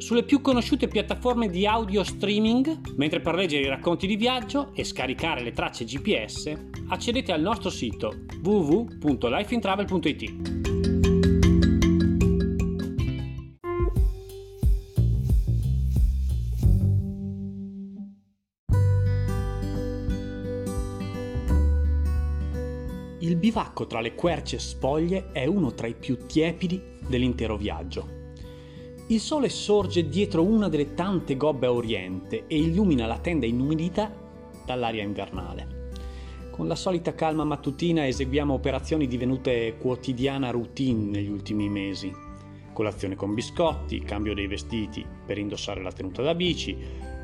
sulle più conosciute piattaforme di audio streaming, mentre per leggere i racconti di viaggio e scaricare le tracce GPS accedete al nostro sito www.lifeintravel.it. Il bivacco tra le querce spoglie è uno tra i più tiepidi dell'intero viaggio. Il sole sorge dietro una delle tante gobbe a oriente e illumina la tenda inumidita dall'aria invernale. Con la solita calma mattutina eseguiamo operazioni divenute quotidiana routine negli ultimi mesi. Colazione con biscotti, cambio dei vestiti per indossare la tenuta da bici,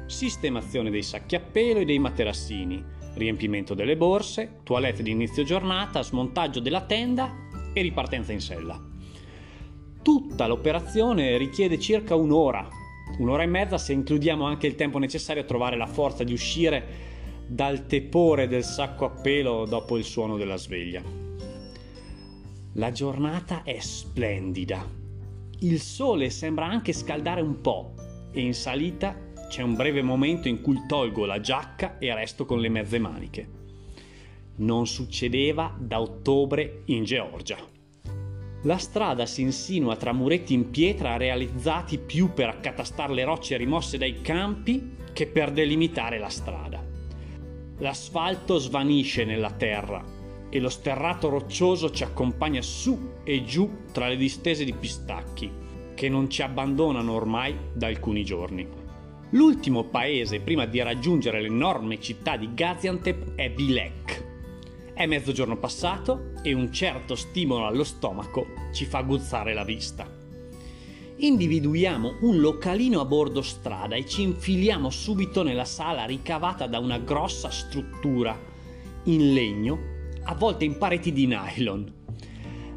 sistemazione dei sacchi a pelo e dei materassini, riempimento delle borse, toilette di inizio giornata, smontaggio della tenda e ripartenza in sella. Tutta l'operazione richiede circa un'ora, un'ora e mezza se includiamo anche il tempo necessario a trovare la forza di uscire dal tepore del sacco a pelo dopo il suono della sveglia. La giornata è splendida. Il sole sembra anche scaldare un po' e in salita c'è un breve momento in cui tolgo la giacca e resto con le mezze maniche. Non succedeva da ottobre in Georgia. La strada si insinua tra muretti in pietra realizzati più per accatastare le rocce rimosse dai campi che per delimitare la strada. L'asfalto svanisce nella terra e lo sterrato roccioso ci accompagna su e giù tra le distese di pistacchi che non ci abbandonano ormai da alcuni giorni. L'ultimo paese prima di raggiungere l'enorme città di Gaziantep è Bilek, è mezzogiorno passato e un certo stimolo allo stomaco ci fa aguzzare la vista. Individuiamo un localino a bordo strada e ci infiliamo subito nella sala ricavata da una grossa struttura in legno avvolta in pareti di nylon.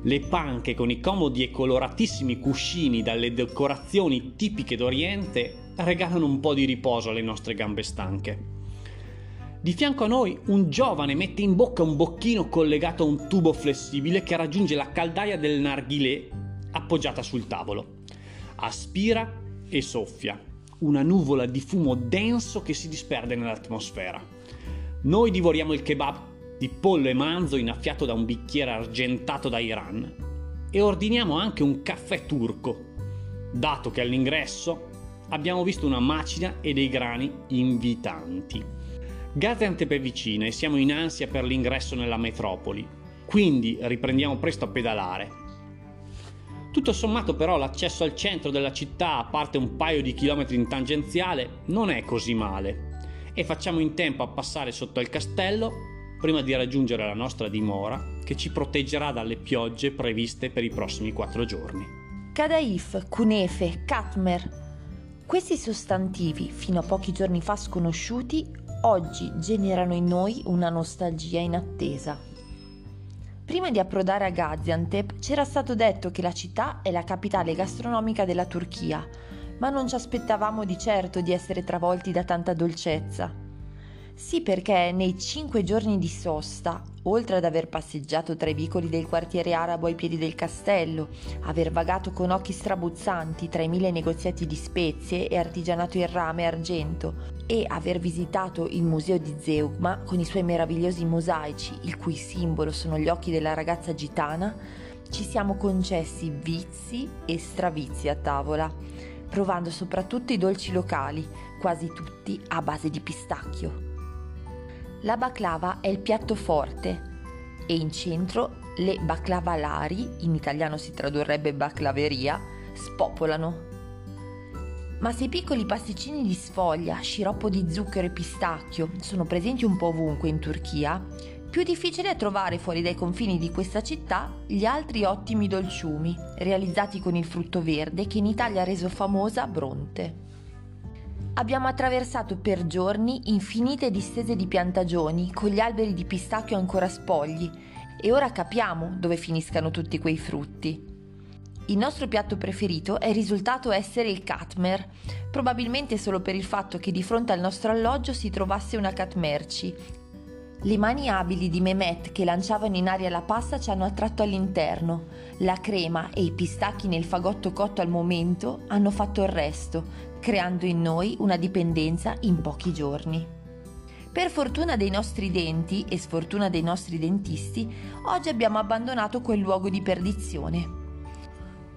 Le panche con i comodi e coloratissimi cuscini dalle decorazioni tipiche d'Oriente regalano un po' di riposo alle nostre gambe stanche. Di fianco a noi un giovane mette in bocca un bocchino collegato a un tubo flessibile che raggiunge la caldaia del narghilè appoggiata sul tavolo. Aspira e soffia, una nuvola di fumo denso che si disperde nell'atmosfera. Noi divoriamo il kebab di pollo e manzo innaffiato da un bicchiere argentato da Iran e ordiniamo anche un caffè turco, dato che all'ingresso abbiamo visto una macina e dei grani invitanti. Gaziantep è vicina e siamo in ansia per l'ingresso nella metropoli, quindi riprendiamo presto a pedalare. Tutto sommato però l'accesso al centro della città, a parte un paio di chilometri in tangenziale, non è così male e facciamo in tempo a passare sotto il castello prima di raggiungere la nostra dimora che ci proteggerà dalle piogge previste per i prossimi quattro giorni. Kadaif, Kunefe, Katmer. Questi sostantivi, fino a pochi giorni fa sconosciuti, oggi generano in noi una nostalgia inattesa. Prima di approdare a Gaziantep c'era stato detto che la città è la capitale gastronomica della Turchia, ma non ci aspettavamo di certo di essere travolti da tanta dolcezza. Sì, perché nei cinque giorni di sosta, oltre ad aver passeggiato tra i vicoli del quartiere arabo ai piedi del castello, aver vagato con occhi strabuzzanti tra i mille negoziati di spezie e artigianato in rame e argento, e aver visitato il museo di Zeugma con i suoi meravigliosi mosaici, il cui simbolo sono gli occhi della ragazza gitana, ci siamo concessi vizi e stravizi a tavola, provando soprattutto i dolci locali, quasi tutti a base di pistacchio. La baklava è il piatto forte. e in centro le baklavalari, in italiano si tradurrebbe baclaveria, spopolano. Ma se i piccoli pasticcini di sfoglia, sciroppo di zucchero e pistacchio sono presenti un po' ovunque in Turchia, più difficile è trovare fuori dai confini di questa città gli altri ottimi dolciumi, realizzati con il frutto verde che in Italia ha reso famosa Bronte. Abbiamo attraversato per giorni infinite distese di piantagioni con gli alberi di pistacchio ancora spogli e ora capiamo dove finiscano tutti quei frutti. Il nostro piatto preferito è risultato essere il katmer, probabilmente solo per il fatto che di fronte al nostro alloggio si trovasse una katmerci. Le mani abili di Mehmet che lanciavano in aria la pasta ci hanno attratto all'interno. La crema e i pistacchi nel fagotto cotto al momento hanno fatto il resto, creando in noi una dipendenza in pochi giorni. Per fortuna dei nostri denti e sfortuna dei nostri dentisti, oggi abbiamo abbandonato quel luogo di perdizione.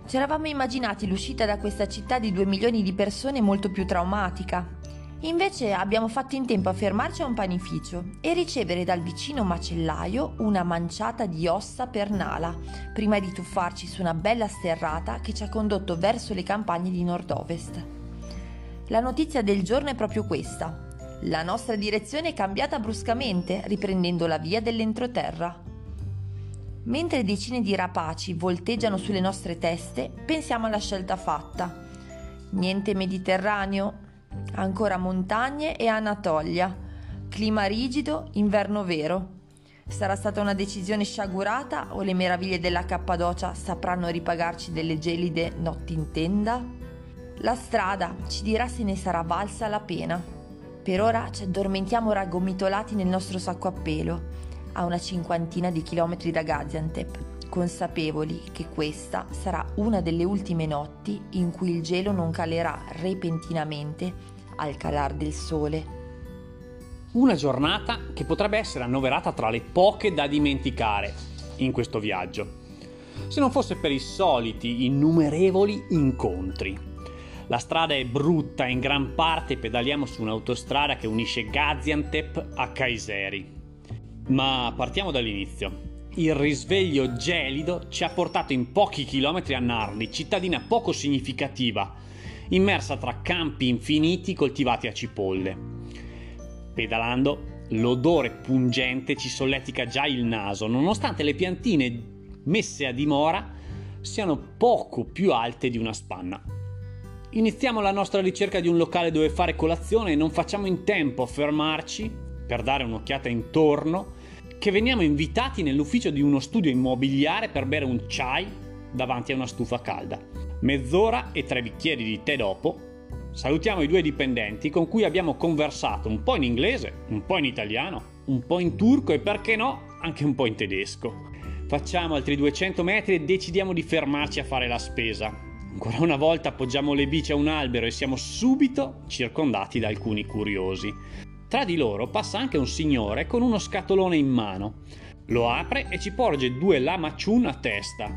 Ci eravamo immaginati l'uscita da questa città di 2 milioni di persone molto più traumatica. Invece abbiamo fatto in tempo a fermarci a un panificio e ricevere dal vicino macellaio una manciata di ossa per Nala, prima di tuffarci su una bella sterrata che ci ha condotto verso le campagne di nord-ovest. La notizia del giorno è proprio questa. La nostra direzione è cambiata bruscamente, riprendendo la via dell'entroterra. Mentre decine di rapaci volteggiano sulle nostre teste, pensiamo alla scelta fatta. Niente Mediterraneo, ancora montagne e Anatolia, clima rigido, inverno vero. Sarà stata una decisione sciagurata o le meraviglie della Cappadocia sapranno ripagarci delle gelide notti in tenda? La strada ci dirà se ne sarà valsa la pena. Per ora ci addormentiamo raggomitolati nel nostro sacco a pelo a una cinquantina di chilometri da Gaziantep, consapevoli che questa sarà una delle ultime notti in cui il gelo non calerà repentinamente al calar del sole. Una giornata che potrebbe essere annoverata tra le poche da dimenticare in questo viaggio, se non fosse per i soliti innumerevoli incontri. La strada è brutta in gran parte pedaliamo su un'autostrada che unisce Gaziantep a Kayseri, ma partiamo dall'inizio. Il risveglio gelido ci ha portato in pochi chilometri a Narli, cittadina poco significativa, immersa tra campi infiniti coltivati a cipolle. Pedalando, l'odore pungente ci solletica già il naso, nonostante le piantine messe a dimora siano poco più alte di una spanna. Iniziamo la nostra ricerca di un locale dove fare colazione e non facciamo in tempo a fermarci per dare un'occhiata intorno che veniamo invitati nell'ufficio di uno studio immobiliare per bere un chai davanti a una stufa calda. Mezz'ora e tre bicchieri di tè dopo, salutiamo i due dipendenti con cui abbiamo conversato un po' in inglese, un po' in italiano, un po' in turco e perché no, anche un po' in tedesco. Facciamo altri 200 metri e decidiamo di fermarci a fare la spesa. Ancora una volta appoggiamo le bici a un albero e siamo subito circondati da alcuni curiosi. Tra di loro passa anche un signore con uno scatolone in mano. Lo apre e ci porge due lamacciun a testa.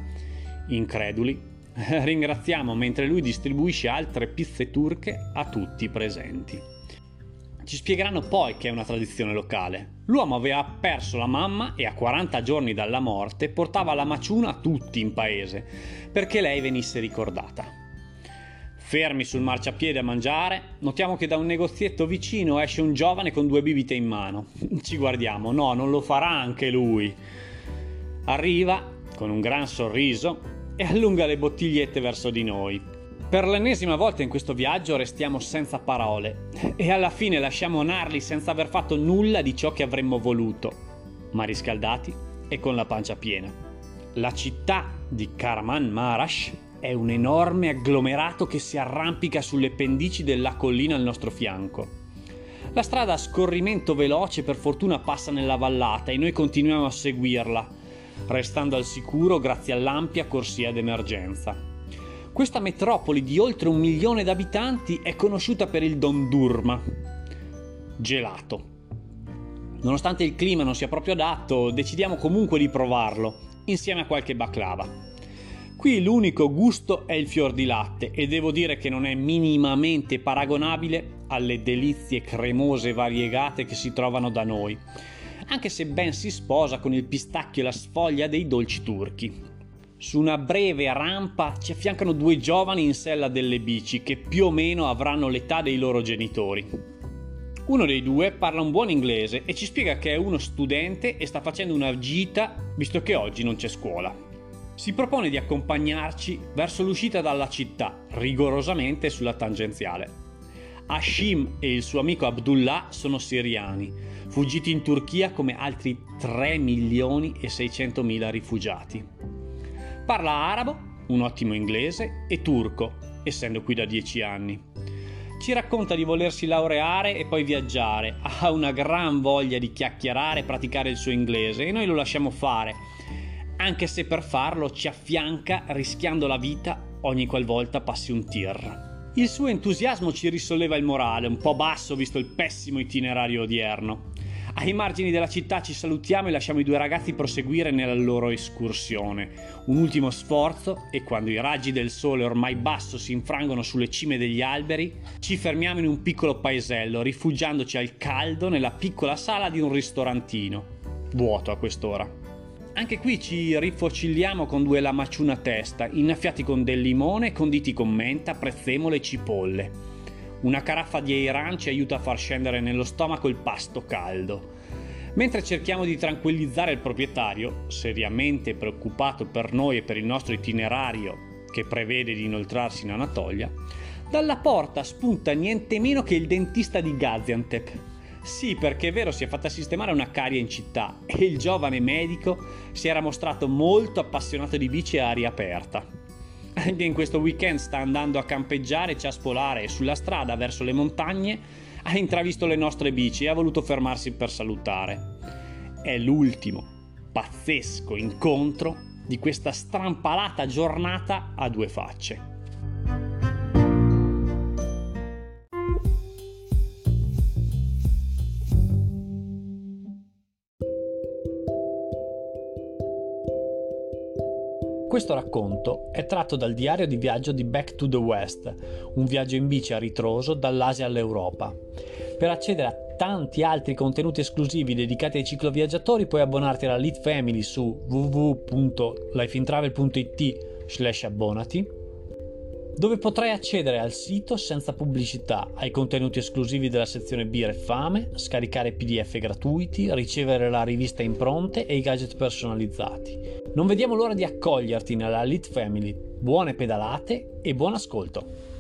Increduli, ringraziamo mentre lui distribuisce altre pizze turche a tutti i presenti. Ci spiegheranno poi che è una tradizione locale. L'uomo aveva perso la mamma e a 40 giorni dalla morte portava la maciuna a tutti in paese perché lei venisse ricordata. Fermi sul marciapiede a mangiare, notiamo che da un negozietto vicino esce un giovane con due bibite in mano. Ci guardiamo, no, non lo farà anche lui. Arriva con un gran sorriso e allunga le bottigliette verso di noi. Per l'ennesima volta in questo viaggio restiamo senza parole e alla fine lasciamo Narli senza aver fatto nulla di ciò che avremmo voluto, ma riscaldati e con la pancia piena. La città di Karaman Marash è un enorme agglomerato che si arrampica sulle pendici della collina al nostro fianco. La strada a scorrimento veloce per fortuna passa nella vallata e noi continuiamo a seguirla, restando al sicuro grazie all'ampia corsia d'emergenza. Questa metropoli di oltre un milione d'abitanti è conosciuta per il Dondurma, gelato. Nonostante il clima non sia proprio adatto, decidiamo comunque di provarlo, insieme a qualche baklava. Qui l'unico gusto è il fior di latte e devo dire che non è minimamente paragonabile alle delizie cremose variegate che si trovano da noi. anche se ben si sposa con il pistacchio e la sfoglia dei dolci turchi. Su una breve rampa ci affiancano due giovani in sella delle bici che più o meno avranno l'età dei loro genitori. Uno dei due parla un buon inglese e ci spiega che è uno studente e sta facendo una gita visto che oggi non c'è scuola. Si propone di accompagnarci verso l'uscita dalla città, rigorosamente sulla tangenziale. Hashim e il suo amico Abdullah sono siriani, fuggiti in Turchia come altri 3 milioni e 600 mila rifugiati. Parla arabo, un ottimo inglese e turco, essendo qui da 10 anni. Ci racconta di volersi laureare e poi viaggiare, ha una gran voglia di chiacchierare e praticare il suo inglese e noi lo lasciamo fare, anche se per farlo ci affianca rischiando la vita ogni qualvolta passi un tir. Il suo entusiasmo ci risolleva il morale, un po' basso visto il pessimo itinerario odierno. Ai margini della città ci salutiamo e lasciamo i due ragazzi proseguire nella loro escursione. Un ultimo sforzo e quando i raggi del sole ormai basso si infrangono sulle cime degli alberi, ci fermiamo in un piccolo paesello, rifugiandoci al caldo nella piccola sala di un ristorantino. Vuoto a quest'ora. Anche qui ci rifocilliamo con due lamacciune a testa, innaffiati con del limone, conditi con menta, prezzemole e cipolle. Una caraffa di Airan ci aiuta a far scendere nello stomaco il pasto caldo. Mentre cerchiamo di tranquillizzare il proprietario, seriamente preoccupato per noi e per il nostro itinerario, che prevede di inoltrarsi in Anatolia, dalla porta spunta niente meno che il dentista di Gaziantep, sì, perché è vero, si è fatta sistemare una caria in città e il giovane medico si era mostrato molto appassionato di bici a aria aperta. Anche in questo weekend sta andando a campeggiare e ciaspolare sulla strada verso le montagne ha intravisto le nostre bici e ha voluto fermarsi per salutare. È l'ultimo pazzesco incontro di questa strampalata giornata a due facce. Questo racconto è tratto dal diario di viaggio di Back to the West, un viaggio in bici a ritroso dall'Asia all'Europa. Per accedere a tanti altri contenuti esclusivi dedicati ai cicloviaggiatori puoi abbonarti alla Lead Family su www.lifeintravel.it slash abbonati dove potrai accedere al sito senza pubblicità, ai contenuti esclusivi della sezione Birra e Fame, scaricare PDF gratuiti, ricevere la rivista impronte e i gadget personalizzati. Non vediamo l'ora di accoglierti nella Elite Family. Buone pedalate e buon ascolto!